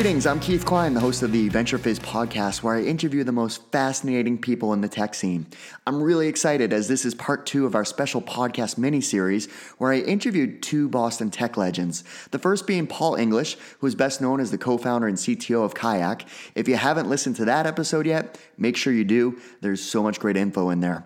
Greetings, I'm Keith Cline, the host of the VentureFizz podcast, where I interview the most fascinating people in the tech scene. I'm really excited as this is part two of our special podcast mini series, where I interviewed two Boston tech legends. The first being Paul English, who is best known as the co founder and CTO of Kayak. If you haven't listened to that episode yet, make sure you do. There's so much great info in there.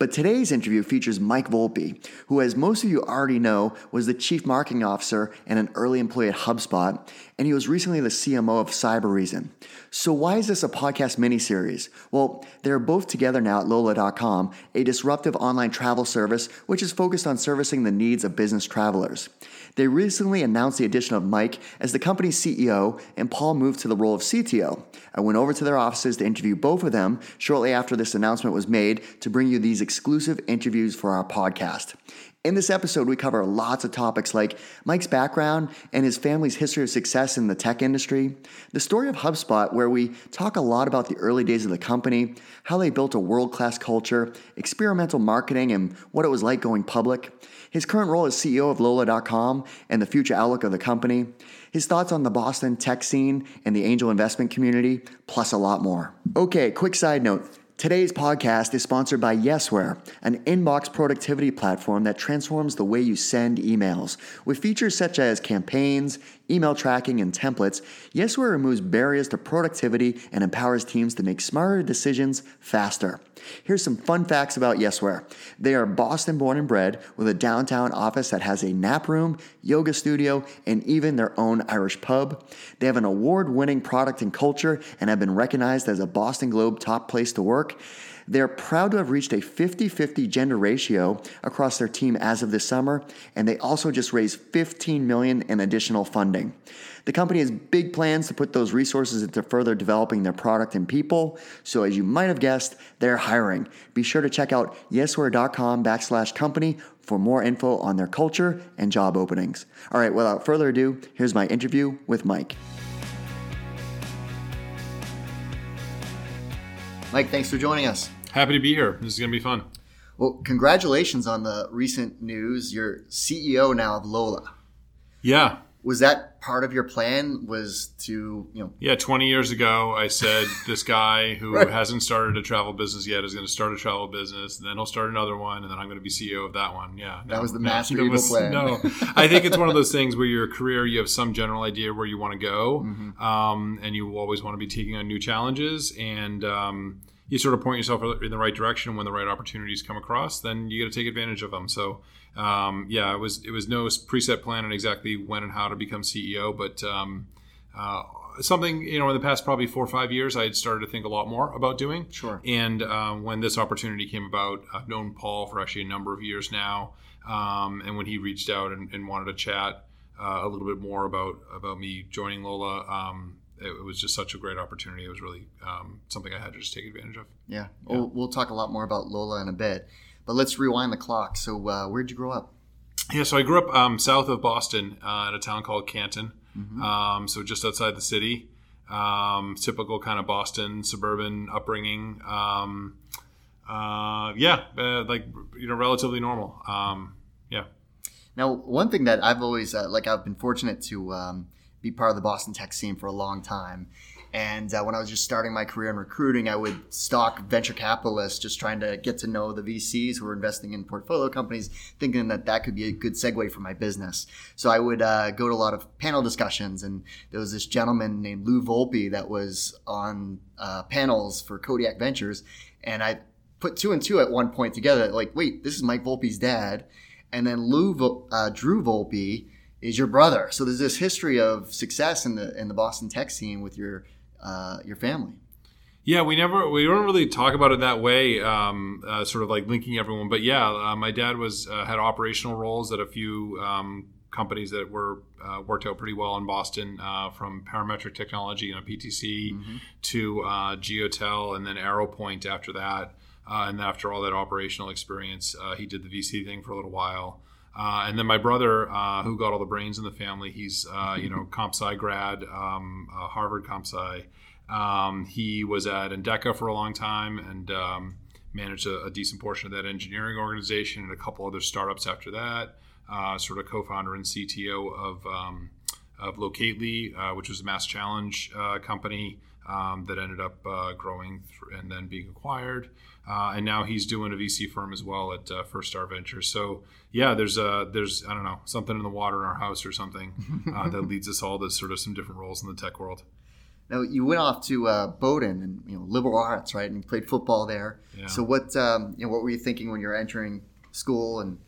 But today's interview features Mike Volpe, who, as most of you already know, was the chief marketing officer and an early employee at HubSpot, and he was recently the CMO of Cybereason. So, why is this a podcast mini series? Well, they're both together now at Lola.com, a disruptive online travel service which is focused on servicing the needs of business travelers. They recently announced the addition of Mike as the company's CEO, and Paul moved to the role of CTO. I went over to their offices to interview both of them shortly after this announcement was made to bring you these exclusive interviews for our podcast. In this episode, we cover lots of topics like Mike's background and his family's history of success in the tech industry, the story of HubSpot, where we talk a lot about the early days of the company, how they built a world class culture, experimental marketing, and what it was like going public, his current role as CEO of Lola.com and the future outlook of the company, his thoughts on the Boston tech scene and the angel investment community, plus a lot more. Okay, quick side note. Today's podcast is sponsored by Yesware, an inbox productivity platform that transforms the way you send emails. With features such as campaigns, email tracking, and templates, Yesware removes barriers to productivity and empowers teams to make smarter decisions faster. Here's some fun facts about Yesware. They are Boston born and bred with a downtown office that has a nap room, yoga studio, and even their own Irish pub. They have an award winning product and culture and have been recognized as a Boston Globe top place to work. They're proud to have reached a 50 50 gender ratio across their team as of this summer, and they also just raised 15 million in additional funding. The company has big plans to put those resources into further developing their product and people. So as you might have guessed, they're hiring. Be sure to check out yesware.com backslash company for more info on their culture and job openings. All right, without further ado, here's my interview with Mike. Mike, thanks for joining us. Happy to be here. This is going to be fun. Well, congratulations on the recent news. You're CEO now of Lola. Yeah. Was that part of your plan? Was to you know? Yeah, 20 years ago, I said this guy who right. hasn't started a travel business yet is going to start a travel business, and then he'll start another one, and then I'm going to be CEO of that one. Yeah, no, that was the master no, was, plan. No, I think it's one of those things where your career, you have some general idea where you want to go, mm-hmm. um, and you always want to be taking on new challenges, and um, you sort of point yourself in the right direction when the right opportunities come across, then you got to take advantage of them. So, um, yeah, it was it was no preset plan on exactly when and how to become CEO, but um, uh, something you know in the past probably four or five years I had started to think a lot more about doing. Sure. And uh, when this opportunity came about, I've known Paul for actually a number of years now, um, and when he reached out and, and wanted to chat uh, a little bit more about about me joining Lola. Um, it, was just such a great opportunity. It was really um, something I had to just take advantage of. Yeah. yeah. We'll, we'll, talk a lot more about Lola in a bit, but let's rewind the clock. So, uh, where'd you grow up? Yeah, so I grew up um, south of Boston uh, in a town called Canton, mm-hmm. um, so just outside the city. Um, typical kind of Boston suburban upbringing. Um, uh, yeah, uh, like you know, relatively normal. Um, yeah. Now, one thing that I've always uh, like, I've been fortunate to be part of the Boston tech scene for a long time. And uh, when I was just starting my career in recruiting, I would stalk venture capitalists, just trying to get to know the VCs who were investing in portfolio companies, thinking that that could be a good segue for my business. So I would uh, go to a lot of panel discussions, and there was this gentleman named Lou Volpe that was on uh, panels for Kodiak Ventures, and I put two and two at one point together. Like, wait, this is Mike Volpe's dad, and then Lou uh, Drew Volpe is your brother. So there's this history of success in the in the Boston tech scene with your uh, your family. Yeah, we never we don't really talk about it that way, um, uh, sort of like linking everyone. But yeah, uh, my dad was uh, had operational roles at a few um, companies that were uh, worked out pretty well in Boston, uh, from Parametric Technology, you know, PTC, mm-hmm. to Geotel, and then ArrowPoint after that. and after all that operational experience, he did the VC thing for a little while. Uh, and then my brother, uh, who got all the brains in the family, he's uh, you know comp sci grad, um, Harvard comp sci. Um, he was at Endeca for a long time and um, managed a, a, decent portion of that engineering organization and a couple other startups after that. Uh, sort of co-founder and CTO of um, of Locately, uh, which was a MassChallenge uh, company um, that ended up uh, growing th- and then being acquired. Uh, and now he's doing a VC firm as well at uh, First Star Ventures. So yeah, there's a there's I don't know something in the water in our house or something uh, that leads us all to sort of some different roles in the tech world. Now you went off to uh, Bowdoin and you know liberal arts, right? And you played football there. Yeah. So what um, you know what were you thinking when you were entering school, and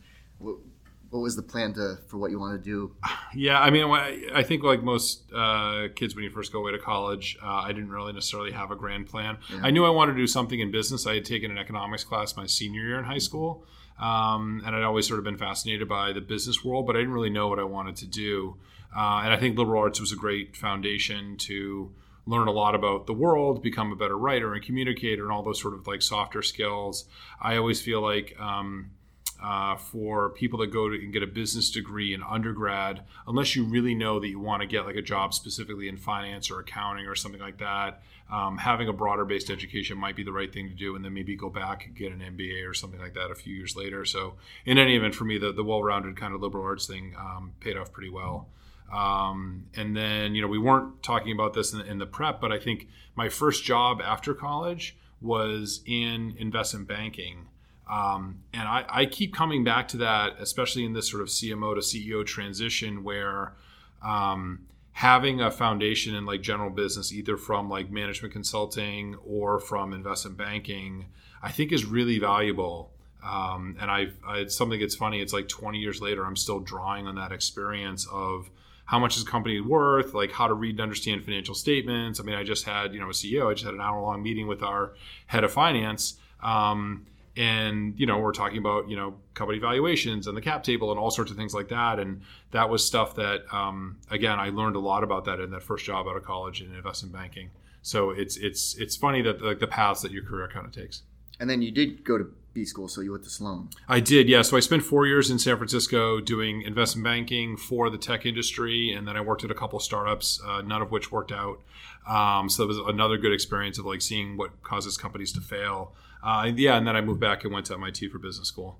what, was the plan to for what you want to do? Yeah, I mean, I I think like most uh, kids when you first go away to college, uh, I didn't really necessarily have a grand plan. Yeah. I knew I wanted to do something in business. I had taken an economics class my senior year in high school, um, and I'd always sort of been fascinated by the business world, but I didn't really know what I wanted to do. Uh, and I think liberal arts was a great foundation to learn a lot about the world, become a better writer and communicator, and all those sort of like softer skills. I always feel like. Um, uh, for people that go to and get a business degree in undergrad, unless you really know that you want to get like a job specifically in finance or accounting or something like that, um, having a broader based education might be the right thing to do, and then maybe go back and get an MBA or something like that a few years later. So, in any event, for me, the, the well rounded kind of liberal arts thing um, paid off pretty well. Um, and then, you know, we weren't talking about this in, in the prep, but I think my first job after college was in investment banking. Um, and I, I, keep coming back to that, especially in this sort of CMO to CEO transition, where um, having a foundation in like general business, either from like management consulting or from investment banking, I think is really valuable. Um, and I've, I, it's something that's funny. It's like 20 years later, I'm still drawing on that experience of how much is a company worth, like how to read and understand financial statements. I mean, I just had, you know, a CEO, I just had an hour long meeting with our head of finance. Um, and you know we're talking about you know company valuations and the cap table and all sorts of things like that and that was stuff that um, again i learned a lot about that in that first job out of college in investment banking so it's it's it's funny that like the paths that your career kind of takes And then you did go to B school, so you went to Sloan. I did, yeah. So I spent four years in San Francisco doing investment banking for the tech industry, and then I worked at a couple startups, uh, none of which worked out. Um, so it was another good experience of like seeing what causes companies to fail. Uh, yeah, and then I moved back and went to MIT for business school,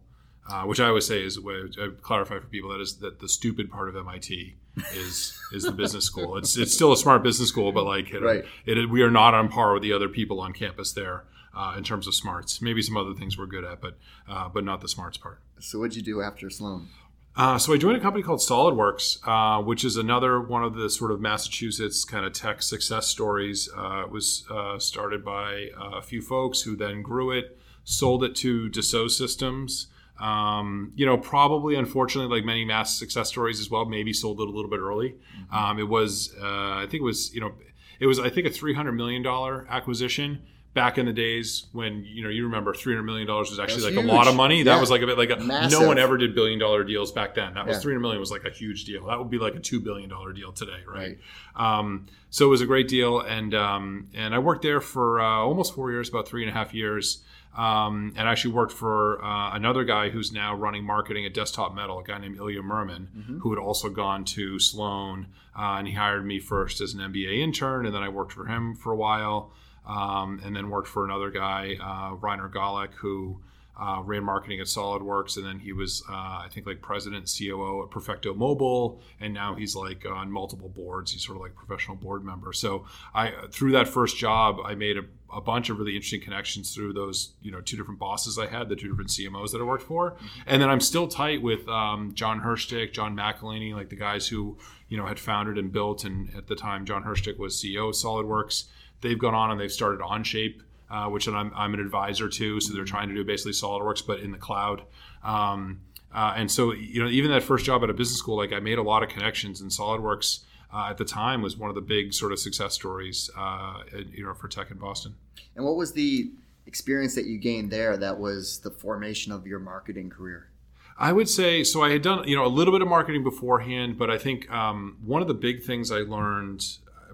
uh, which I always say is I clarify for people that is that the stupid part of MIT is is the business school. It's it's still a smart business school, but like it, Right. it, we are not on par with the other people on campus there. Uh, in terms of smarts, maybe some other things we're good at, but uh, but not the smarts part. So what'd you do after Sloan? Uh, so I joined a company called SolidWorks, uh, which is another one of the sort of Massachusetts kind of tech success stories. Uh, it was uh, started by a few folks who then grew it, sold it to Dassault Systems. Um, you know, probably unfortunately, like many mass success stories as well, maybe sold it a little bit early. Um, it was, uh, I think it was, you know, it was I think a three hundred million dollar acquisition. Back in the days when you know you remember three hundred million dollars was actually That's like a lot of huge. money. That Yeah. was like a bit like a, no one ever did billion dollar deals back then. That was Yeah. 300 million was like a huge deal. That would be like a $2 billion deal today, right? Right. Um, so it was a great deal. And, um, and I worked there for uh, almost four years, about three and a half years. Um, and I actually worked for uh, another guy who's now running marketing at Desktop Metal, a guy named Ilya Mirman, who had also gone to Sloan. Uh, and he hired me first as an MBA intern, and then I worked for him for a while. Um, and then worked for another guy, uh, Rainer Gawlick, who uh, ran marketing at SolidWorks, and then he was, uh, I think, like president COO at Perfecto Mobile, and now he's like on multiple boards. He's sort of like professional board member. So I, through that first job, I made a, a bunch of really interesting connections through those, you know, two different bosses I had, the two different CMOs that I worked for, and then I'm still tight with um, John Hirschtick, John McEleney, like the guys who, you know, had founded and built, and at the time John Hirschtick was CEO of SolidWorks. They've gone on and they've started OnShape uh, which I'm, I'm an advisor to. So they're trying to do basically SolidWorks, but in the cloud. Um, uh, and so, you know, even that first job at a business school, like I made a lot of connections, and SolidWorks uh, at the time was one of the big sort of success stories, uh, you know, for tech in Boston. And what was the experience that you gained there that was the formation of your marketing career? I would say so. I had done you know a little bit of marketing beforehand, but I think um, one of the big things I learned,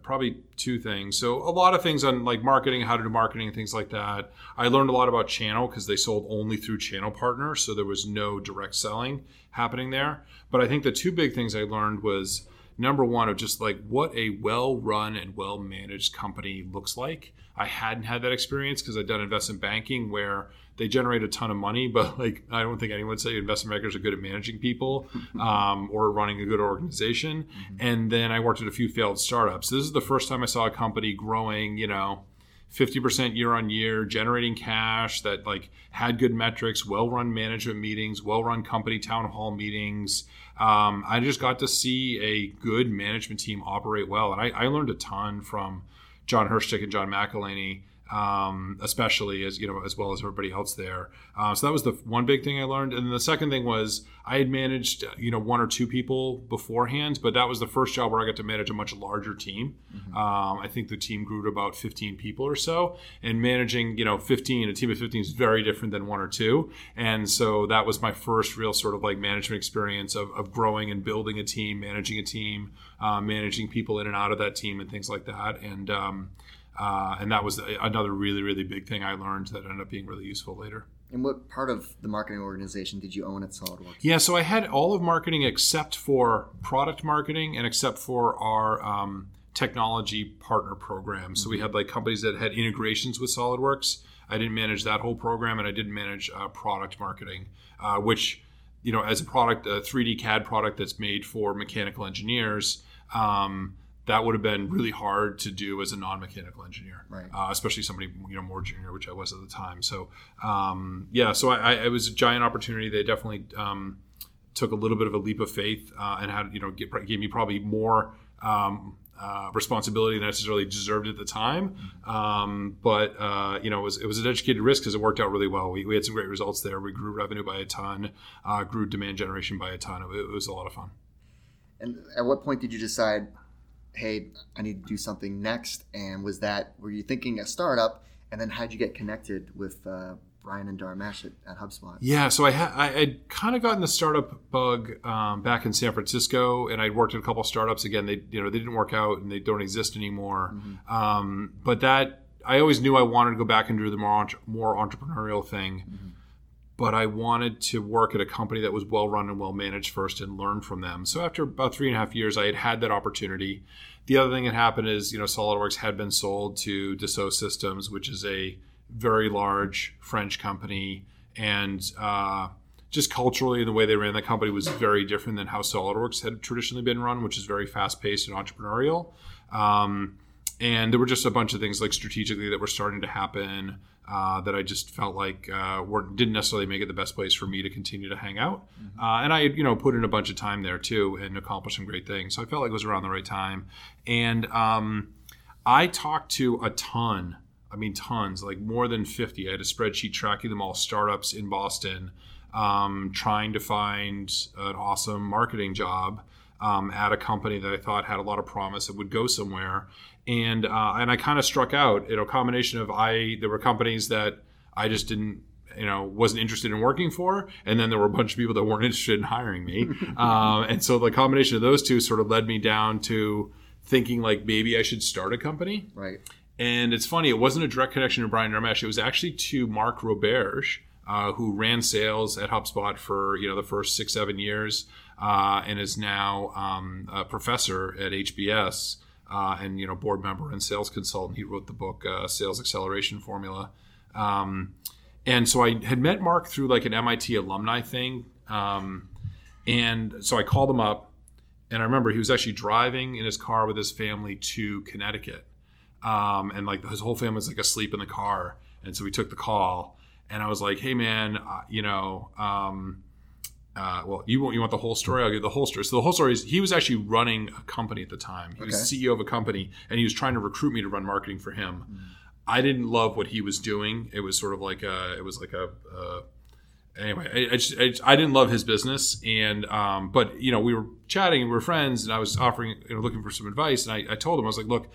probably two things. So a lot of things on like marketing, how to do marketing, things like that. I learned a lot about channel because they sold only through channel partners, so there was no direct selling happening there. But I think the two big things I learned was number one of just like what a well run and well managed company looks like. I hadn't had that experience because I'd done investment banking where they generate a ton of money, but like I don't think anyone would say investment bankers are good at managing people um, or running a good organization. Mm-hmm. And then I worked at a few failed startups. This is the first time I saw a company growing, you know, 50% year on year, generating cash that like had good metrics, well run management meetings, well run company town hall meetings. Um, I just got to see a good management team operate well. And I, I learned a ton from John Hirschtick and John McEleney um, especially as you know as well as everybody else there. Uh, so that was the one big thing I learned, and then the second thing was I had managed you know one or two people beforehand, but that was the first job where I got to manage a much larger team. Mm-hmm. Um, I think the team grew to about 15 people or so, and managing you know 15 a team of 15 is very different than one or two, and so that was my first real sort of like management experience of, of growing and building a team, managing a team, uh, managing people in and out of that team, and things like that, and um, uh, and that was another really, really big thing I learned that ended up being really useful later. And what part of the marketing organization did you own at SolidWorks? Yeah, so I had all of marketing except for product marketing and except for our um, technology partner program. Mm-hmm. So we mm-hmm. had like companies that had integrations with SolidWorks. I didn't manage that whole program, and I didn't manage uh, product marketing, uh, which you know, as a product, a 3D CAD product that's made for mechanical engineers. Um, that would have been really hard to do as a non-mechanical engineer, right. uh, especially somebody you know more junior, which I was at the time. So um, yeah, so I, I, it was a giant opportunity. They definitely um, took a little bit of a leap of faith uh, and had you know get, gave me probably more. Um, uh, responsibility than necessarily deserved at the time, um, but uh, you know it was it was an educated risk because it worked out really well. We, we had some great results there. We grew revenue by a ton, uh, grew demand generation by a ton. It, it was a lot of fun. And at what point did you decide hey, I need to do something next? And was that, were you thinking a startup? And then how'd you get connected with uh, Brian and Dharmesh at, at, HubSpot? Yeah, so I had I had kind of gotten the startup bug um, back in San Francisco, and I'd worked at a couple startups. Again, they you know they didn't work out and they don't exist anymore. Mm-hmm. Um, but that I always knew I wanted to go back and do the more more entrepreneurial thing. Mm-hmm but I wanted to work at a company that was well run and well managed first and learn from them. So after about three and a half years, I had had that opportunity. The other thing that happened is, you know, SolidWorks had been sold to Dassault Systems, which is a very large French company, and uh, just culturally, the way they ran the company was very different than how SolidWorks had traditionally been run, which is very fast paced and entrepreneurial. Um, and there were just a bunch of things like strategically that were starting to happen uh, that I just felt like uh, were, didn't necessarily make it the best place for me to continue to hang out. Mm-hmm. Uh, and I, you know, put in a bunch of time there too and accomplished some great things. So I felt like it was around the right time. And um, I talked to a ton. I mean, tons, like more than 50. I had a spreadsheet tracking them all, startups in Boston, um, trying to find an awesome marketing job um, at a company that I thought had a lot of promise that would go somewhere and uh, and I kind of struck out. You know, a combination of I there were companies that I just didn't you know wasn't interested in working for and then there were a bunch of people that weren't interested in hiring me um, and so the combination of those two sort of led me down to thinking like maybe i should start a company right and it's funny it wasn't a direct connection to brian Dharmesh. it was actually to mark roberge uh, who ran sales at hubspot for you know the first six seven years uh, and is now um, a professor at hbs uh, and you know board member and sales consultant. He wrote the book uh, Sales Acceleration Formula. Um, and so I had met Mark through like an MIT alumni thing. Um, and so I called him up, and I remember he was actually driving in his car with his family to Connecticut. Um, and like his whole family was like asleep in the car. And so we took the call, and I was like, hey man, uh, you know, um, uh, well, you want you want the whole story? I'll give the whole story. So the whole story is he was actually running a company at the time. He okay. was CEO of a company, and he was trying to recruit me to run marketing for him. Mm. I didn't love what he was doing. It was sort of like a, it was like a, uh, anyway. I, I, just, I, I, didn't love his business, and um, but you know we were chatting and we were friends, and I was offering, you know, looking for some advice, and I, I told him I was like, look.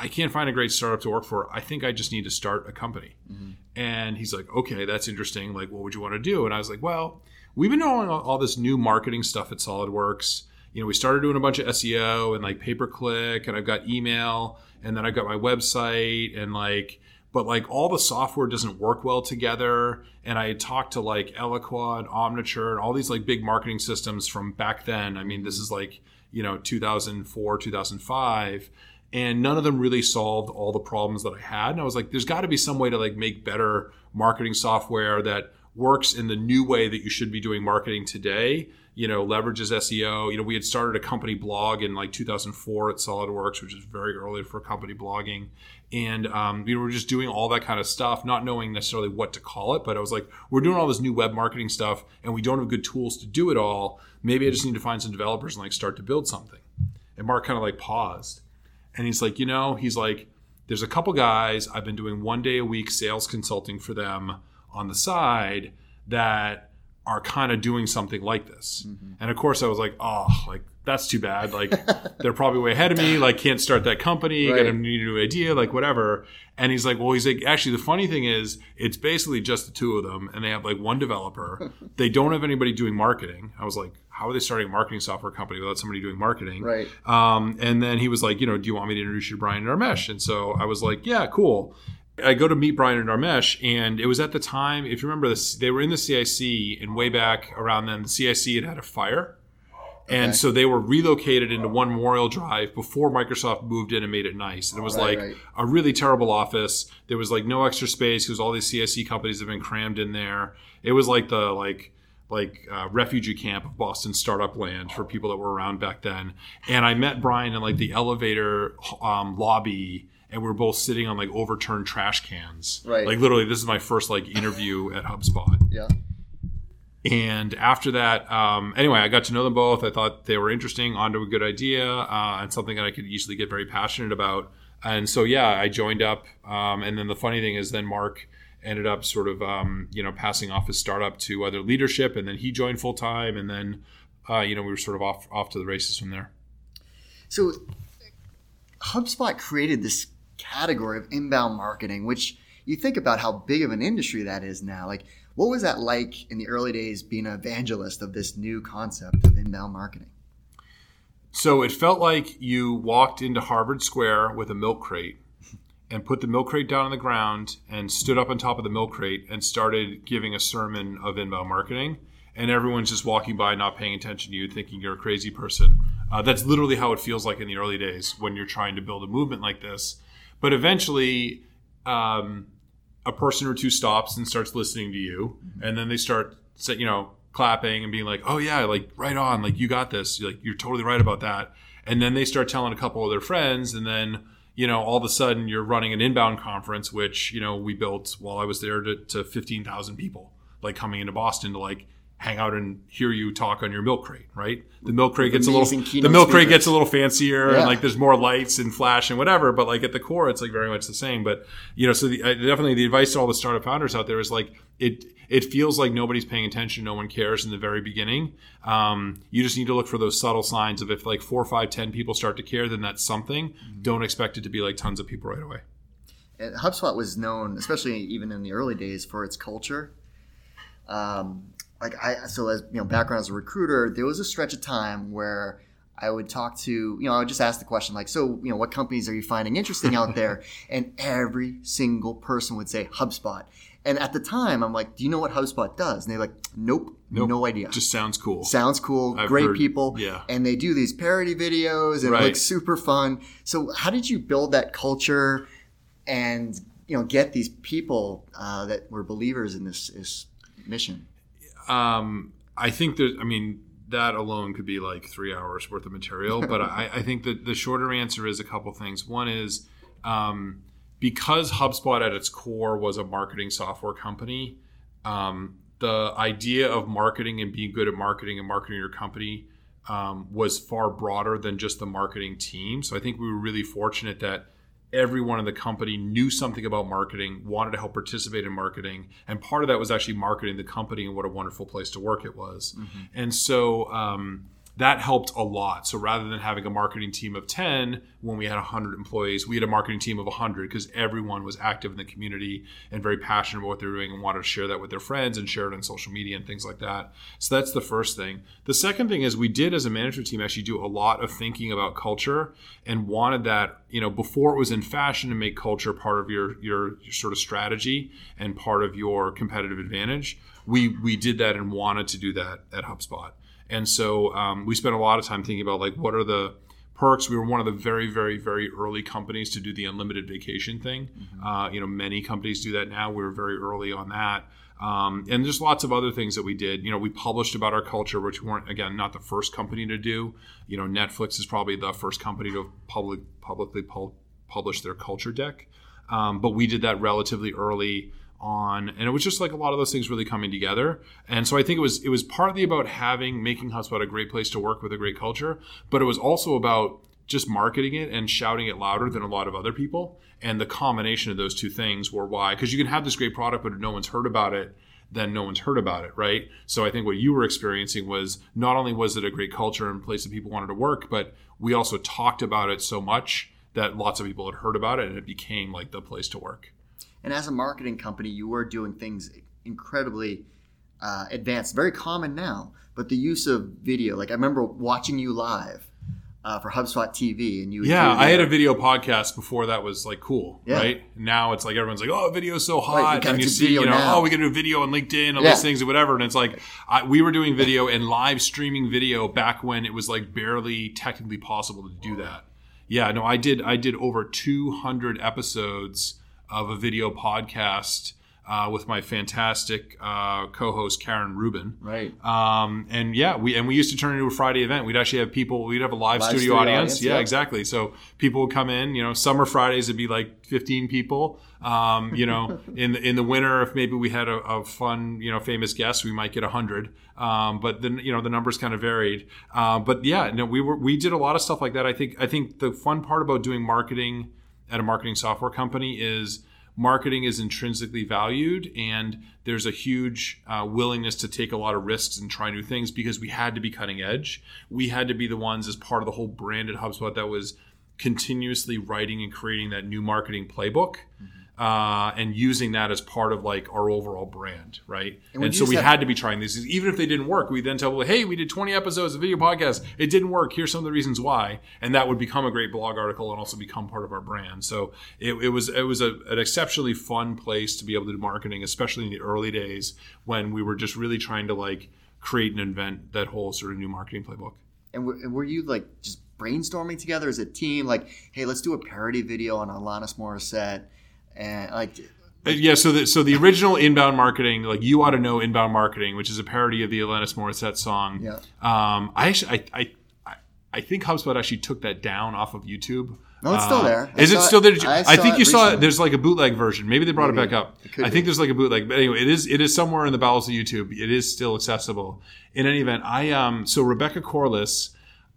I can't find a great startup to work for. I think I just need to start a company. Mm-hmm. And he's like, okay, that's interesting. Like, what would you want to do? And I was like, well, we've been doing all, all this new marketing stuff at SolidWorks. You know, we started doing a bunch of SEO and like pay per click, and I've got email, and then I've got my website, and like, but like all the software doesn't work well together. And I talked to like Eloqua and Omniture and all these like big marketing systems from back then. I mean, this is like you know 2004 2005 and none of them really solved all the problems that i had and i was like there's got to be some way to like make better marketing software that works in the new way that you should be doing marketing today. You know leverages seo you know we had started a company blog in like 2004 at solidworks which is very early for company blogging. And um, know we're just doing all that kind of stuff not knowing necessarily what to call it but i was like we're doing all this new web marketing stuff and we don't have good tools to do it all. Maybe i just need to find some developers and like start to build something. And mark kind of like paused. And he's like you know he's like there's a couple guys. I've been doing one day a week sales consulting for them on the side that are kind of doing something like this mm-hmm. and of course i was like oh like that's too bad. Like they're probably way ahead of me. Like can't start that company. Right. Got a new idea. Like whatever. And he's like, well, he's like, actually, the funny thing is, it's basically just the two of them, and they have like one developer. they don't have anybody doing marketing. I was like, how are they starting a marketing software company without somebody doing marketing? Right. Um, and then he was like, you know, do you want me to introduce you to Brian and Dharmesh? And so I was like, yeah, cool. I go to meet Brian and Dharmesh, and it was at the time, if you remember this, they were in the CIC, and way back around then, the CIC had had a fire and okay. so they were relocated into One Memorial Drive before Microsoft moved in and made it nice. And it was right, like right. a really terrible office. There was like no extra space because all these CIC companies have been crammed in there. It was like the like like uh, refugee camp of Boston startup land for people that were around back then. And I met Brian in like the elevator um, lobby and we are both sitting on like overturned trash cans. Right. Like literally, this is my first like interview at HubSpot. Yeah. And after that, um, anyway, I got to know them both. I thought they were interesting, onto a good idea, uh, and something that I could easily get very passionate about. And so, yeah, I joined up. Um, and then the funny thing is, then Mark ended up sort of, um, you know, passing off his startup to other leadership, and then he joined full time, and then, uh, you know, we were sort of off off to the races from there. So, HubSpot created this category of inbound marketing, which you think about how big of an industry that is now. Like what was that like in the early days being an evangelist of this new concept of inbound marketing? So it felt like you walked into Harvard Square with a milk crate and put the milk crate down on the ground and stood up on top of the milk crate and started giving a sermon of inbound marketing. And everyone's just walking by, not paying attention to you, thinking you're a crazy person. Uh, that's literally how it feels like in the early days when you're trying to build a movement like this. But eventually, um, a person or two stops and starts listening to you, mm-hmm. and then they start, you know, clapping and being like, "Oh yeah, like right on, like you got this, you're like you're totally right about that." And then they start telling a couple of their friends, and then you know, all of a sudden you're running an inbound conference, which you know we built while I was there to, to fifteen thousand people, like coming into Boston to like hang out and hear you talk on your milk crate, right? The milk crate gets a little the milk crate gets a little fancier yeah. and like there's more lights and flash and whatever, but like at the core it's like very much the same. But you know, so the, uh, definitely the advice to all the startup founders out there is like it it feels like nobody's paying attention, no one cares in the very beginning. Um, you just need to look for those subtle signs of if like four, five, ten people start to care, then that's something. Mm-hmm. Don't expect it to be like tons of people right away. And HubSpot was known, especially even in the early days, for its culture. Um, like I so as you know background as a recruiter, there was a stretch of time where I would talk to you know I would just ask the question like so you know what companies are you finding interesting out there, and every single person would say HubSpot. And at the time, I'm like, "Do you know what HubSpot does?" And they're like, "Nope, nope. no idea." Just sounds cool. Sounds cool. I've great heard, people. Yeah. And they do these parody videos and right. like super fun. So, how did you build that culture and you know get these people uh, that were believers in this, this mission? Um, I think there's. I mean that alone could be like three hours worth of material. But I, I, think that the shorter answer is a couple things. One is um, because HubSpot at its core was a marketing software company. Um, the idea of marketing and being good at marketing and marketing your company um, was far broader than just the marketing team. So I think we were really fortunate that everyone in the company knew something about marketing, wanted to help participate in marketing, and part of that was actually marketing the company and what a wonderful place to work it was. Mm-hmm. And so um, that helped a lot. So rather than having a marketing team of 10 when we had 100 employees, we had a marketing team of 100 because everyone was active in the community and very passionate about what they're doing and wanted to share that with their friends and share it on social media and things like that. So that's the first thing. The second thing is we did as a management team actually do a lot of thinking about culture and wanted that, you know, before it was in fashion to make culture part of your your, your sort of strategy and part of your competitive advantage. We we did that and wanted to do that at HubSpot. And so um, we spent a lot of time thinking about like what are the perks. We were one of the very, very, very early companies to do the unlimited vacation thing. Mm-hmm. Uh, you know, many companies do that now. We were very early on that. Um, and there's lots of other things that we did. You know, we published about our culture, which we weren't again not the first company to do. You know, Netflix is probably the first company to public publicly pu- publish their culture deck, um, but we did that relatively early on, and it was just like a lot of those things really coming together. And so I think it was it was partly about having making HubSpot a great place to work with a great culture, but it was also about just marketing it and shouting it louder than a lot of other people. And the combination of those two things were why, because you can have this great product, but if no one's heard about it, then no one's heard about it, right? So I think what you were experiencing was not only was it a great culture and place that people wanted to work, but we also talked about it so much that lots of people had heard about it and it became like the place to work. And as a marketing company, you were doing things incredibly uh, advanced, very common now, but the use of video, like I remember watching you live uh, for HubSpot TV, and you yeah, I had a video podcast before that was like cool, yeah. right? Now it's like everyone's like, oh, video's so hot, right, and you see, you know, now. oh, we can do video on LinkedIn, all yeah. these things, or whatever, and it's like I, we were doing video and live streaming video back when it was like barely technically possible to do that. Yeah, no, I did. I did over 200 episodes of a video podcast uh, with my fantastic uh, co-host Karen Rubin. Right. Um, and yeah, we and we used to turn it into a Friday event. We'd actually have people. We'd have a live, live studio, studio, audience. audience yeah, yeah, exactly. So people would come in. You know, summer Fridays would be like 15 people. Um, you know, in the, in the winter, if maybe we had a, a fun, you know, famous guest, we might get a hundred. Um, but then you know the numbers kind of varied. Uh, but yeah, no, we were we did a lot of stuff like that. I think I think the fun part about doing marketing at a marketing software company is marketing is intrinsically valued and there's a huge uh, willingness to take a lot of risks and try new things because we had to be cutting edge. We had to be the ones as part of the whole branded hubspot that was continuously writing and creating that new marketing playbook. Mm-hmm uh, and using that as part of like our overall brand, right? And, and so we had to be trying these. Even if they didn't work, we then tell people, "Hey, we did 20 episodes of video podcast. It didn't work. Here's some of the reasons why," and that would become a great blog article and also become part of our brand. So it, it was it was a, an exceptionally fun place to be able to do marketing, especially in the early days when we were just really trying to like create and invent that whole sort of new marketing playbook. And were, and were you like just brainstorming together as a team, like, "Hey, let's do a parody video on Alanis Morissette." And like uh, yeah, so the so the original inbound marketing, like you ought to know inbound marketing, which is a parody of the Alanis Morissette song. Yeah. Um, I actually I, I I think HubSpot actually took that down off of YouTube. No, it's still there. I is it still there? You, I, I, think you saw it. There's like a bootleg version. Maybe they brought Maybe. it back up. It I think there's like a bootleg, but anyway, it is it is somewhere in the bowels of YouTube. It is still accessible. In any event, I um so Rebecca Corliss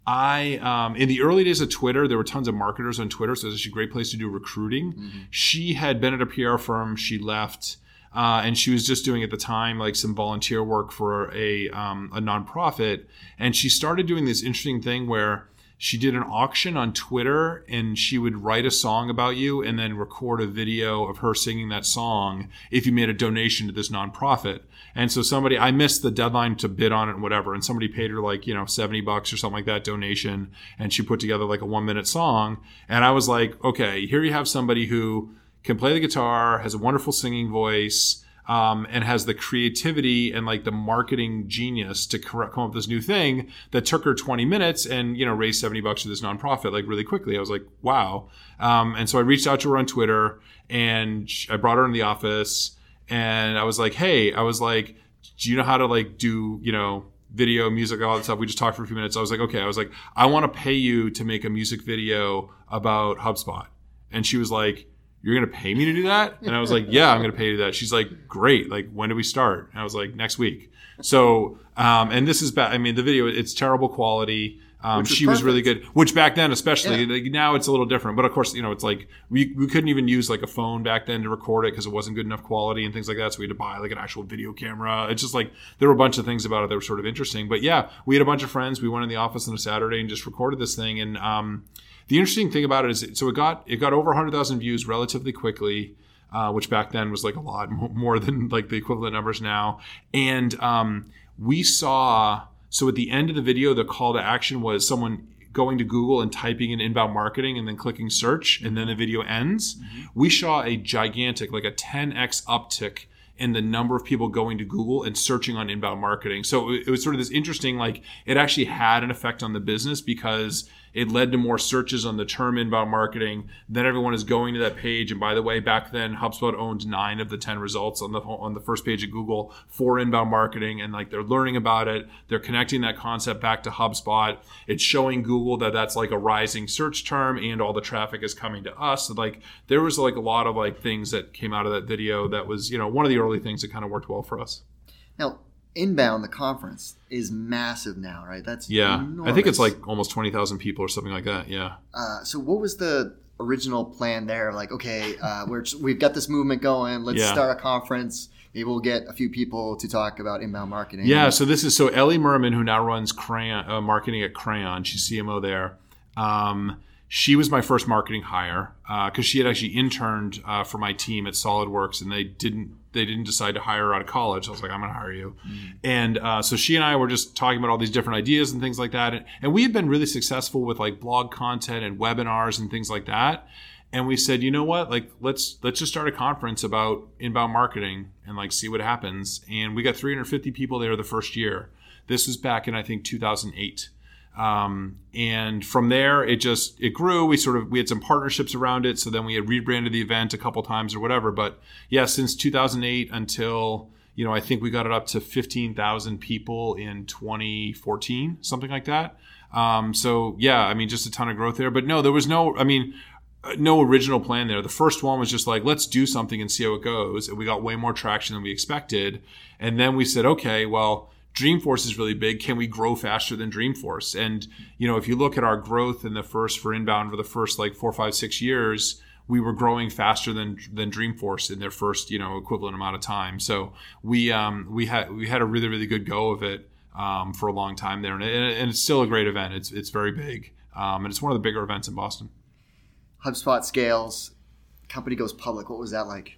I um, in the early days of Twitter, there were tons of marketers on Twitter, so it's a great place to do recruiting. Mm-hmm. She had been at a PR firm. She left, uh, and she was just doing at the time like some volunteer work for a um, a nonprofit. And she started doing this interesting thing where she did an auction on Twitter and she would write a song about you and then record a video of her singing that song if you made a donation to this nonprofit. And so somebody, I missed the deadline to bid on it and whatever. And somebody paid her like, you know, 70 bucks or something like that donation. And she put together like a one minute song. And I was like, okay, here you have somebody who can play the guitar, has a wonderful singing voice, um, and has the creativity and like the marketing genius to come up with this new thing that took her 20 minutes and you know raised 70 bucks to this nonprofit like really quickly. I was like, wow. Um, and so I reached out to her on Twitter and I brought her in the office and I was like, hey, I was like, do you know how to like do you know video, music, all that stuff. We just talked for a few minutes. I was like, okay. I was like, I want to pay you to make a music video about HubSpot. And she was like, you're going to pay me to do that? And I was like, yeah, I'm going to pay you that. She's like, great. Like, when do we start? And I was like, next week. So, um, and this is bad. I mean, the video, it's terrible quality. Um, she perfect. was really good, which back then, especially yeah. like, now it's a little different, but of course, you know, it's like we, we couldn't even use like a phone back then to record it because it wasn't good enough quality and things like that. So we had to buy like an actual video camera. It's just like there were a bunch of things about it that were sort of interesting, but yeah, we had a bunch of friends. We went in the office on a Saturday and just recorded this thing. And, um, the interesting thing about it is, so it got it got over 100,000 views relatively quickly, uh, which back then was like a lot more than like the equivalent numbers now. And um, we saw so at the end of the video, the call to action was someone going to Google and typing in inbound marketing and then clicking search, and then the video ends. Mm-hmm. We saw a gigantic, like a 10x uptick in the number of people going to Google and searching on inbound marketing. So it was sort of this interesting, like it actually had an effect on the business because it led to more searches on the term inbound marketing. Then everyone is going to that page. And by the way, back then HubSpot owned nine of the 10 results on the, on the first page of Google for inbound marketing. And like they're learning about it. They're connecting that concept back to HubSpot. It's showing Google that that's like a rising search term and all the traffic is coming to us. Like there was like a lot of like things that came out of that video that was, you know, one of the early things that kind of worked well for us. Now, inbound the conference is massive now right that's yeah enormous. i think it's like almost 20000 people or something like that yeah uh, so what was the original plan there like okay uh, we're just, we've got this movement going let's Yeah. start a conference maybe we'll get a few people to talk about inbound marketing Yeah, so this is so Ellie Mirman, who now runs Crayon uh, marketing at Crayon. She's CMO there. Um, she was my first marketing hire because she had actually interned uh, for my team at SolidWorks, and they didn't they didn't decide to hire her out of college. I was like, I'm going to hire you, and uh, so she and I were just talking about all these different ideas and things like that, and, and we had been really successful with like blog content and webinars and things like that. And we said you know what? Like let's let's just start a conference about inbound marketing and like see what happens. And we got 350 people there the first year. This was back in i think 2008 um, and from there it just it grew we sort of we had some partnerships around it so then we had rebranded the event a couple times or whatever but yeah since 2008 until you know i think we got it up to 15000 people in 2014 something like that um, so yeah i mean just a ton of growth there but no there was no i mean uh, no original plan there. The first one was just like, let's do something and see how it goes. And we got way more traction than we expected. And then we said, okay, well, Dreamforce is really big. Can we grow faster than Dreamforce? And, you know, if you look at our growth in the first for inbound for the first like four, five, six years, we were growing faster than than Dreamforce in their first, you know, equivalent amount of time. So we um, we had we had a really really good go of it um, for a long time there, and, it, and it's still a great event. It's it's very big, um, and it's one of the bigger events in Boston. hubspot scales company goes public what was that like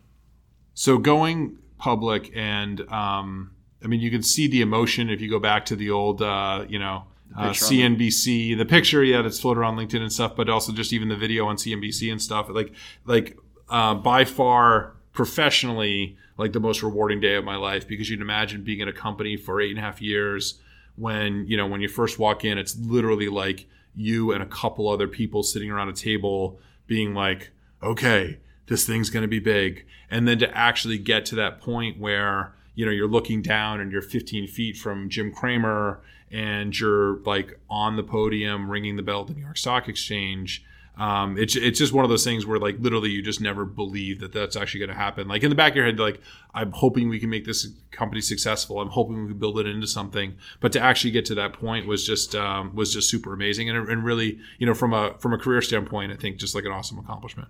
So going public and um, I mean you can see the emotion if you go back to the old uh, you know uh, on CNBC the picture yeah that's floated around LinkedIn and stuff but also just even the video on CNBC and stuff. Like like uh, by far professionally like the most rewarding day of my life because you'd imagine being in a company for eight and a half years when you know when you first walk in it's literally like you and a couple other people sitting around a table being like okay this thing's going to be big. And then to actually get to that point where you know you're looking down and you're 15 feet from jim cramer and you're like on the podium ringing the bell at the new york stock exchange um, it's, it's just one of those things where like literally you just never believe that that's actually going to happen. Like in the back of your head like i'm hoping we can make this company successful. I'm hoping we can build it into something. But to actually get to that point was just um, was just super amazing and, and really you know from a from a career standpoint i think just like an awesome accomplishment.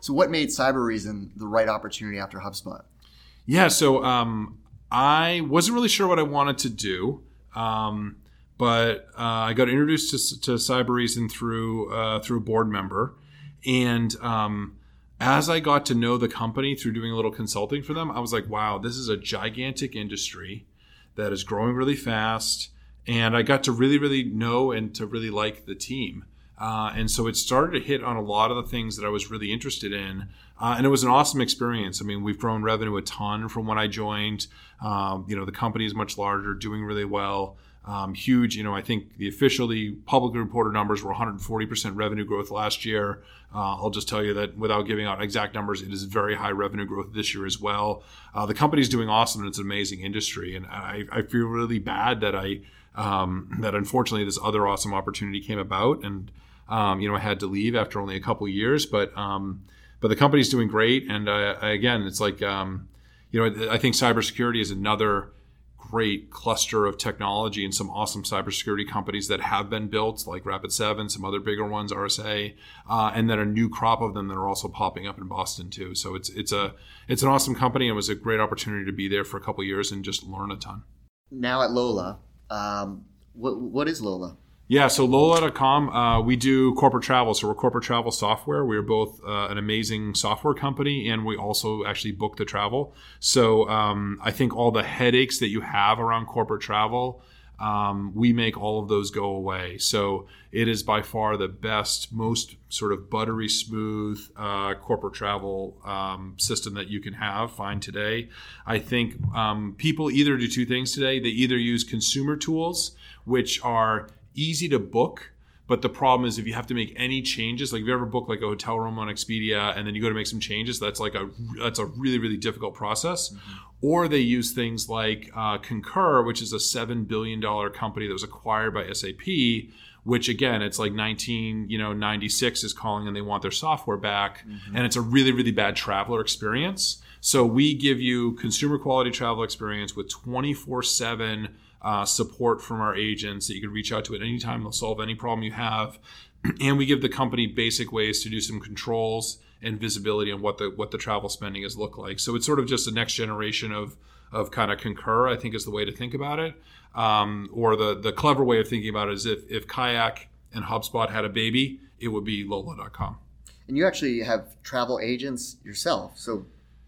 So what made Cybereason the right opportunity after hubspot Yeah, so um, I wasn't really sure what I wanted to do, um, but uh, I got introduced to, to Cybereason through uh, through a board member, and um, as I got to know the company through doing a little consulting for them, I was like, wow, this is a gigantic industry that is growing really fast, and I got to really, really know and to really like the team. Uh, and so it started to hit on a lot of the things that I was really interested in. Uh, and it was an awesome experience. I mean, we've grown revenue a ton from when I joined. Um, you know, the company is much larger, doing really well. Um, huge, you know, I think the officially publicly reported numbers were 140% revenue growth last year. Uh, I'll just tell you that without giving out exact numbers, it is very high revenue growth this year as well. Uh, the company's doing awesome and it's an amazing industry. And I, I feel really bad that I, um, that unfortunately this other awesome opportunity came about. And, um, you know, I had to leave after only a couple years, but um, but the company's doing great. And uh, again, it's like um, you know, I think cybersecurity is another great cluster of technology and some awesome cybersecurity companies that have been built, like Rapid7, some other bigger ones, RSA, uh, and then a new crop of them that are also popping up in Boston too. So it's it's a it's an awesome company. and It was a great opportunity to be there for a couple years and just learn a ton. now at lola um, what, what is lola Yeah, so Lola.com, uh, we do corporate travel. So we're corporate travel software. We're both uh, an amazing software company and we also actually book the travel. So um, I think all the headaches that you have around corporate travel, um, we make all of those go away. So it is by far the best, most sort of buttery smooth uh, corporate travel um, system that you can have. Find today. I think um, people either do two things today. They either use consumer tools, which are easy to book but the problem is if you have to make any changes, like if you ever book like a hotel room on Expedia and then you go to make some changes, that's like a that's a really really difficult process. Mm-hmm. Or they use things like uh, Concur, which is a seven billion dollar company that was acquired by SAP, which again it's like 19 you know 96 is calling and they want their software back, mm-hmm. and it's a really really bad traveler experience. So we give you consumer quality travel experience with 24 seven uh, support from our agents that you can reach out to at any time. They'll solve any problem you have. And we give the company basic ways to do some controls and visibility on what the what the travel spending is look like. So it's sort of just the next generation of of kind of Concur. I think is the way to think about it. Um, or the the clever way of thinking about it is if if Kayak and HubSpot had a baby, it would be Lola.com. And you actually have travel agents yourself, so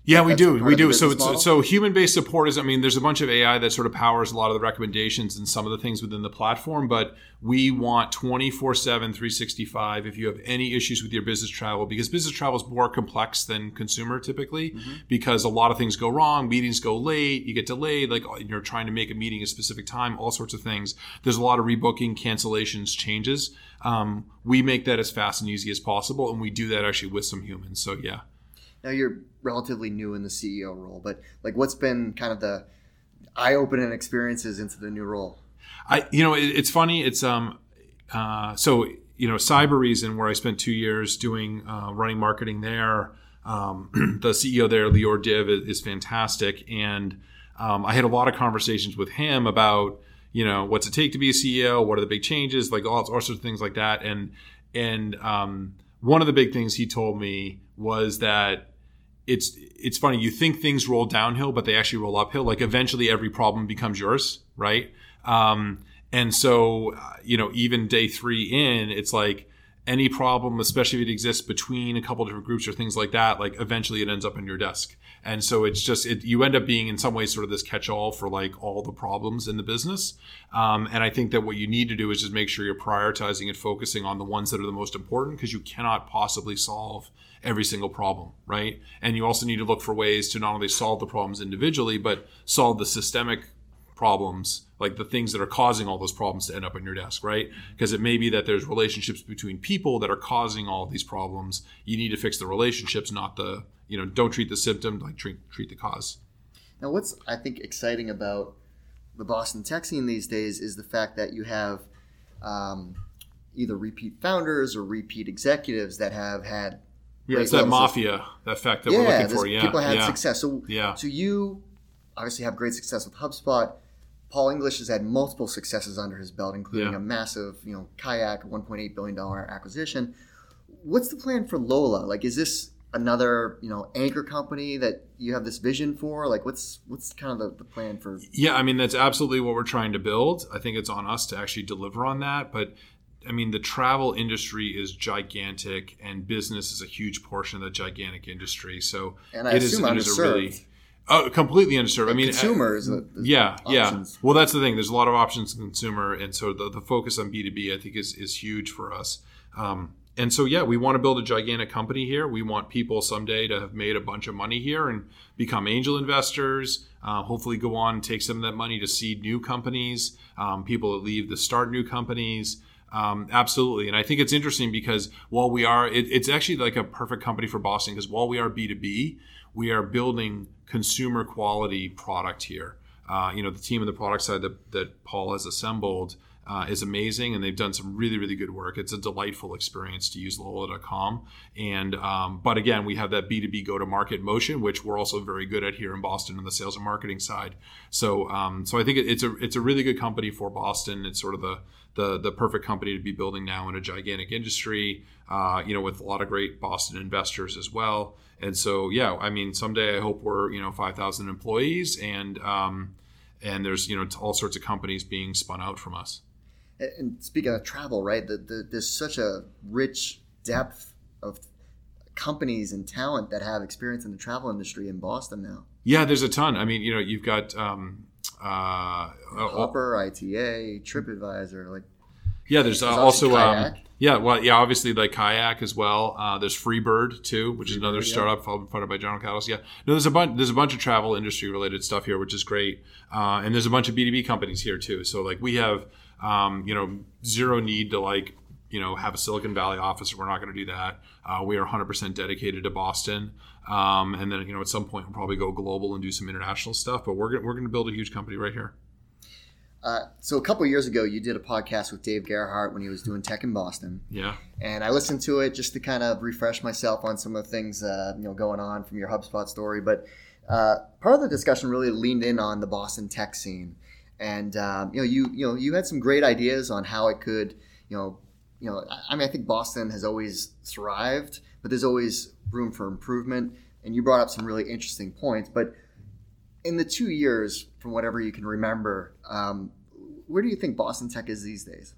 yeah, we do. We do. So it's so human based support is. I mean, there's a bunch of AI that sort of powers a lot of the recommendations and some of the things within the platform, but we want 24 7 365 if you have any issues with your business travel because business travel is more complex than consumer typically mm-hmm. because a lot of things go wrong meetings go late you get delayed like you're trying to make a meeting a specific time all sorts of things there's a lot of rebooking cancellations changes um, we make that as fast and easy as possible and we do that actually with some humans so yeah you're relatively new in the CEO role, but like what's been kind of the eye-opening experiences into the new role? I, you know, it, it's funny. It's um, uh, so you know, Cybereason, where I spent two years doing uh, running marketing there. Um, the CEO there, Lior Div, is, is fantastic, and um, I had a lot of conversations with him about you know what's it take to be a CEO, what are the big changes, like all, all sorts of things like that, and and um, one of the big things he told me was that it's it's funny you think things roll downhill but they actually roll uphill. Like eventually every problem becomes yours right? Um, and so uh, you know even day three in it's like any problem especially if it exists between a couple different groups or things like that like eventually it ends up on your desk. And so it's just it, you end up being in some ways sort of this catch-all for like all the problems in the business. Um, and i think that what you need to do is just make sure you're prioritizing and focusing on the ones that are the most important because you cannot possibly solve every single problem, right? And you also need to look for ways to not only solve the problems individually, but solve the systemic problems, like the things that are causing all those problems to end up on your desk, right? Because it may be that there's relationships between people that are causing all these problems. You need to fix the relationships, not the, you know, don't treat the symptom, like treat, treat the cause. Now, what's I think exciting about the Boston tech scene these days is the fact that you have um, either repeat founders or repeat executives that have had yeah, it's that mafia effect that yeah, we're looking for. Yeah, people had yeah. success. So, yeah. so you obviously have great success with HubSpot. Paul English has had multiple successes under his belt, including yeah. a massive, you know, Kayak, 1.8 billion dollar acquisition. What's the plan for Lola? Like, is this another, you know, anchor company that you have this vision for? Like, what's what's kind of the, the plan for? Yeah, I mean, that's absolutely what we're trying to build. I think it's on us to actually deliver on that, but I mean, the travel industry is gigantic, and business is a huge portion of the gigantic industry. So and I it assume is, it is a really oh, completely underserved. I mean, consumers. Uh, yeah, options. yeah. Well, that's the thing. There's a lot of options in consumer, and so the, the focus on B two B, I think, is is huge for us. Um, and so, yeah, we want to build a gigantic company here. We want people someday to have made a bunch of money here and become angel investors. Uh, hopefully, go on and take some of that money to seed new companies. Um, people that leave to start new companies. Um, absolutely. And I think it's interesting because while we are, it, it's actually like a perfect company for Boston because while we are B2B, we are building consumer quality product here. Uh, you know, the team on the product side that, that Paul has assembled uh, is amazing, and they've done some really, really good work. It's a delightful experience to use Lola.com. And um, but again, we have that B two B go to market motion, which we're also very good at here in Boston on the sales and marketing side. So um, so I think it's a it's a really good company for Boston. It's sort of the the the perfect company to be building now in a gigantic industry. Uh, you know, with a lot of great Boston investors as well. And so yeah, I mean, someday I hope we're you know five thousand employees and um, and there's you know all sorts of companies being spun out from us and speaking of travel, right? The, the, there's such a rich depth of companies and talent that have experience in the travel industry in Boston now. Yeah, there's a ton. I mean, you know, you've got um, Uh, Hopper, ITA, TripAdvisor, like yeah, there's, uh, There's also um, yeah, well, yeah, obviously like Kayak as well. Uh, there's Freebird too, which is another Freebird, yeah. startup funded funded by General Catalyst. Yeah, no, there's a bunch there's a bunch of travel industry related stuff here, which is great, uh, and there's a bunch of B2B companies here too. So like we have, um, you know, zero need to like you know have a Silicon Valley office. We're not going to do that. Uh, we are 100% dedicated to Boston, um, and then you know at some point we'll probably go global and do some international stuff. But we're we're going to build a huge company right here. Uh, so a couple years ago, you did a podcast with Dave Gerhardt when he was doing tech in Boston, Yeah. and I listened to it just to kind of refresh myself on some of the things uh, you know going on from your HubSpot story. But uh, part of the discussion really leaned in on the Boston tech scene, and um, you know you you know you had some great ideas on how it could you know you know I- mean I think Boston has always thrived, but there's always room for improvement, and you brought up some really interesting points, but in the two years, from whatever you can remember, um, where do you think Boston Tech is these days?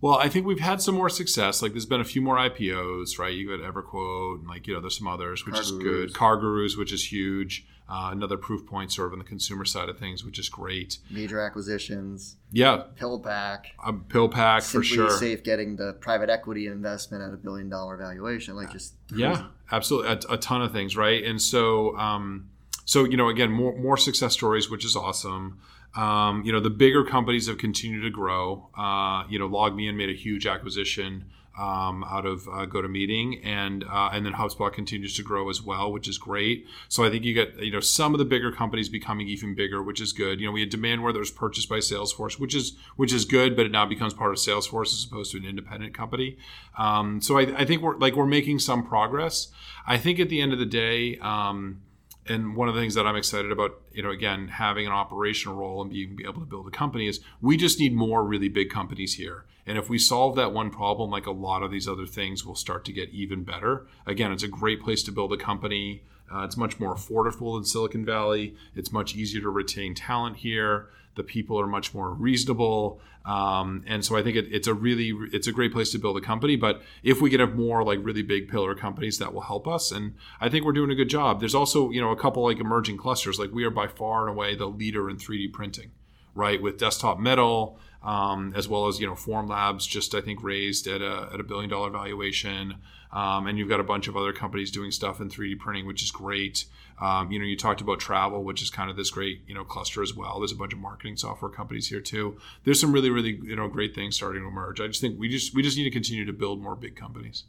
Well, I think we've had some more success. Like, there's been a few more IPOs, right? You got EverQuote, and like you know, there's some others, which Car is Gurus. good. CarGurus, which is huge. Uh, another proof point, sort of on the consumer side of things, which is great. Major acquisitions, Yeah, PillPack. a PillPack for sure. Safe getting the private equity investment at a billion dollar valuation, like just Yeah, absolutely, a, a ton of things, right? And so, um, so you know, again, more more success stories, which is awesome. Um, you know, the bigger companies have continued to grow. Uh, you know, LogMeIn made a huge acquisition um, out of uh, GoToMeeting, and uh, and then HubSpot continues to grow as well, which is great. So I think you get you know some of the bigger companies becoming even bigger, which is good. You know, we had Demandware that was purchased by Salesforce, which is which is good, but it now becomes part of Salesforce as opposed to an independent company. Um, so I, I think we're like we're making some progress. I think at the end of the day. Um, and one of the things that I'm excited about, you know, again, having an operational role and being be able to build a company is we just need more really big companies here. And if we solve that one problem, like a lot of these other things will start to get even better. Again, it's a great place to build a company. Uh, it's much more affordable than Silicon Valley. It's much easier to retain talent here. The people are much more reasonable, um, and so I think it, it's a really it's a great place to build a company. But if we could have more like really big pillar companies, that will help us. And I think we're doing a good job. There's also you know a couple like emerging clusters. Like we are by far and away the leader in 3D printing, right? With Desktop Metal, um, as well as you know Formlabs, just I think raised at a at a billion dollar valuation. Um, and you've got a bunch of other companies doing stuff in 3D printing, which is great. Um, you know, you talked about travel, which is kind of this great, you know, cluster as well. There's a bunch of marketing software companies here too. There's some really, really, you know, great things starting to emerge. I just think we just we just need to continue to build more big companies.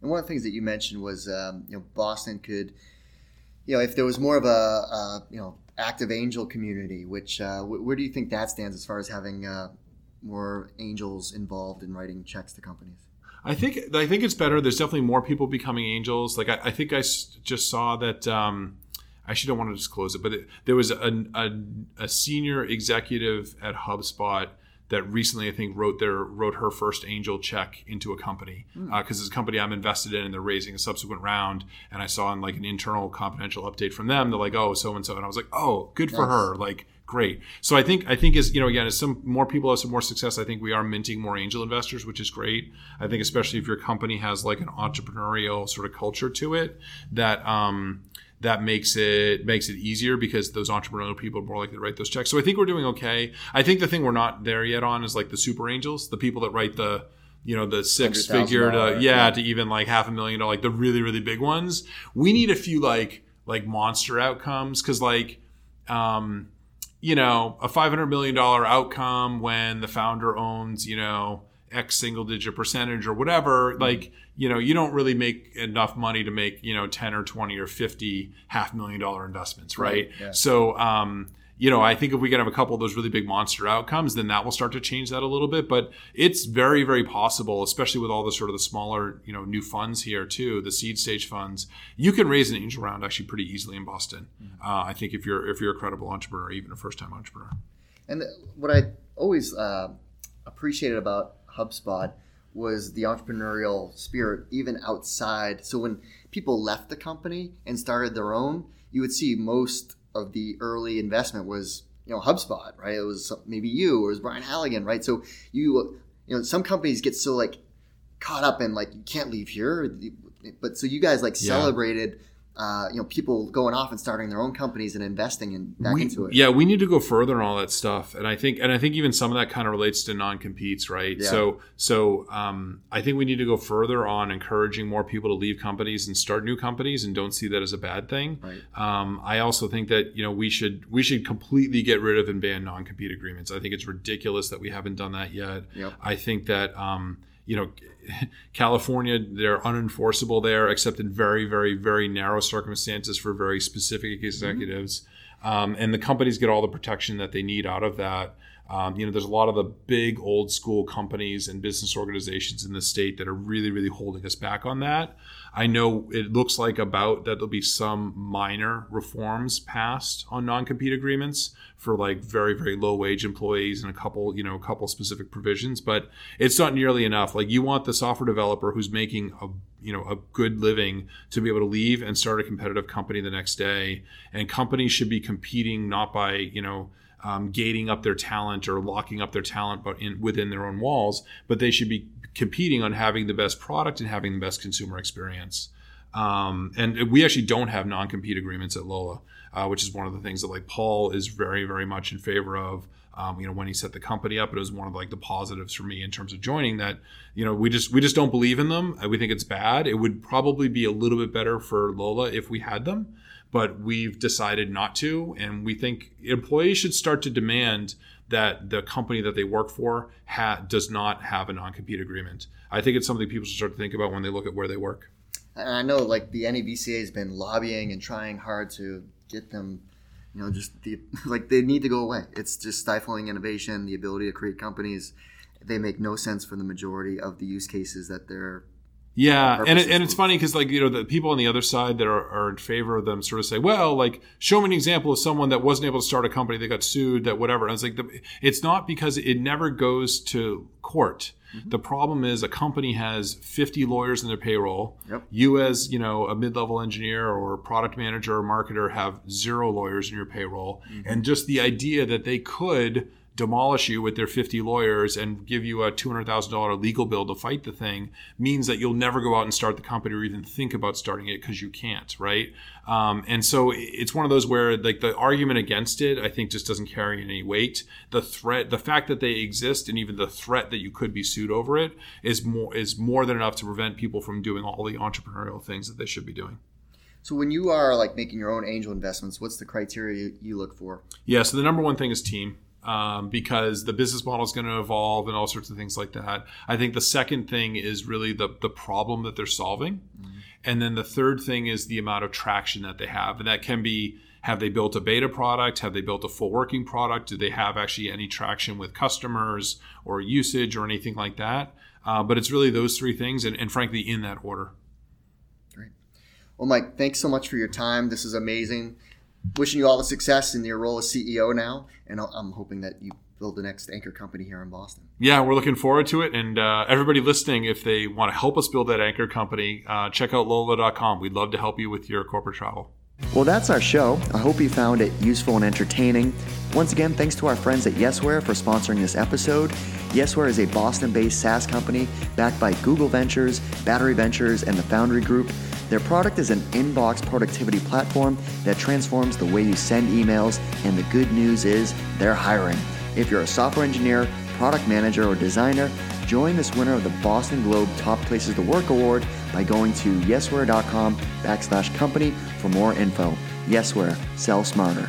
And one of the things that you mentioned was, um, you know, Boston could, you know, if there was more of a, a you know, active angel community, which uh, wh- where do you think that stands as far as having uh, more angels involved in writing checks to companies? I think I think it's better. There's definitely more people becoming angels. Like I, I think I s- just saw that. Um, I actually don't want to disclose it, but it, there was a, a, a senior executive at HubSpot that recently I think wrote their wrote her first angel check into a company because it's a company I'm invested in and they're raising a subsequent round. And I saw in like an internal confidential update from them. They're like, oh, so and so, and I was like, oh, good for Nice. her. Like great. So I think I think as you know again as some more people have some more success, I think we are minting more angel investors, which is great. I think especially if your company has like an entrepreneurial sort of culture to it that um that makes it makes it easier because those entrepreneurial people are more likely to write those checks. So I think we're doing okay. I think the thing we're not there yet on is like the super angels, the people that write the you know the six figure to yeah to even like half a million dollar like the really really big ones. We need a few like like monster outcomes because like um you know, a $500 million outcome when the founder owns, you know, X single digit percentage or whatever, like, you know, you don't really make enough money to make, you know, 10 or 20 or 50 half million dollar investments, right? Right, yeah. So, um, you know, I think if we can have a couple of those really big monster outcomes, then that will start to change that a little bit. But it's very, very possible, especially with all the sort of the smaller, you know, new funds here too, the seed stage funds. You can raise an angel round actually pretty easily in Boston. Uh, I think if you're if you're a credible entrepreneur, even a first time entrepreneur. And what I always uh, appreciated about HubSpot was the entrepreneurial spirit, even outside. So when people left the company and started their own, you would see most of the early investment was you know HubSpot, right? It was maybe you or it was Brian Halligan, right? So you you know some companies get so like caught up in like you can't leave here, but so you guys like Yeah. celebrated uh, you know people going off and starting their own companies and investing in, back we, into it. Yeah, we need to go further on all that stuff, and I think and I think even some of that kind of relates to non competes, right? Yeah. So so um, I think we need to go further on encouraging more people to leave companies and start new companies, and don't see that as a bad thing. Right. Um, I also think that you know we should we should completely get rid of and ban non compete agreements. I think it's ridiculous that we haven't done that yet. Yep. I think that um, you know, California, they're unenforceable there, except in very, very, very narrow circumstances for very specific executives. Um, and the companies get all the protection that they need out of that. Um, you know, there's a lot of the big old school companies and business organizations in the state that are really, really holding us back on that. I know it looks like about that there'll be some minor reforms passed on non-compete agreements for like very, very low wage employees and a couple, you know, a couple specific provisions, but it's not nearly enough. Like you want the software developer who's making a you know a good living to be able to leave and start a competitive company the next day, and companies should be competing not by you know um, gating up their talent or locking up their talent but in, within their own walls, but they should be competing on having the best product and having the best consumer experience. Um, and we actually don't have non-compete agreements at Lola, uh, which is one of the things that like Paul is very, very much in favor of. Um, you know, when he set the company up, it was one of like the positives for me in terms of joining. That you know, we just we just don't believe in them. We think it's bad. It would probably be a little bit better for Lola if we had them but we've decided not to. And we think employees should start to demand that the company that they work for ha- does not have a non compete agreement. I think it's something people should start to think about when they look at where they work. And I know like the NEVCA has been lobbying and trying hard to get them, you know, just the like they need to go away. It's just stifling innovation, the ability to create companies. They make no sense for the majority of the use cases that they're Yeah, and it, and it's funny because like you know the people on the other side that are, are in favor of them sort of say, well, like show me an example of someone that wasn't able to start a company that got sued, that whatever. And it's like the, it's not because it never goes to court. The problem is a company has 50 lawyers in their payroll. Yep. You as you know a mid-level engineer or product manager or marketer have zero lawyers in your payroll, and just the idea that they could demolish you with their 50 lawyers and give you a $200,000 legal bill to fight the thing means that you'll never go out and start the company or even think about starting it because you can't, right? Um, and so it's one of those where like the argument against it, I think just doesn't carry any weight. The threat, the fact that they exist and even the threat that you could be sued over it is more, is more than enough to prevent people from doing all the entrepreneurial things that they should be doing. So when you are like making your own angel investments, what's the criteria you- you look for? Yeah. So the number one thing is team. Um, because the business model is going to evolve and all sorts of things like that. I think the second thing is really the the problem that they're solving, and then the third thing is the amount of traction that they have, and that can be have they built a beta product, have they built a full working product, do they have actually any traction with customers or usage or anything like that. Uh, but it's really those three things, and, and frankly, in that order. Well, Mike, thanks so much for your time. This is amazing. Wishing you all the success in your role as CEO now, and I'll- I'm hoping that you build the next anchor company here in Boston. Yeah, we're looking forward to it. And uh, everybody listening, if they want to help us build that anchor company, uh, check out lola.com. We'd love to help you with your corporate travel. Well, that's our show. I hope you found it useful and entertaining. Once again, thanks to our friends at Yesware for sponsoring this episode. Yesware is a Boston based SaaS company backed by Google Ventures, Battery Ventures, and the Foundry Group. Their product is an inbox productivity platform that transforms the way you send emails, and the good news is they're hiring. If you're a software engineer, product manager, or designer, join this winner of the Boston Globe Top Places to Work Award by going to yesware.com backslash company for more info. Yesware, sell smarter.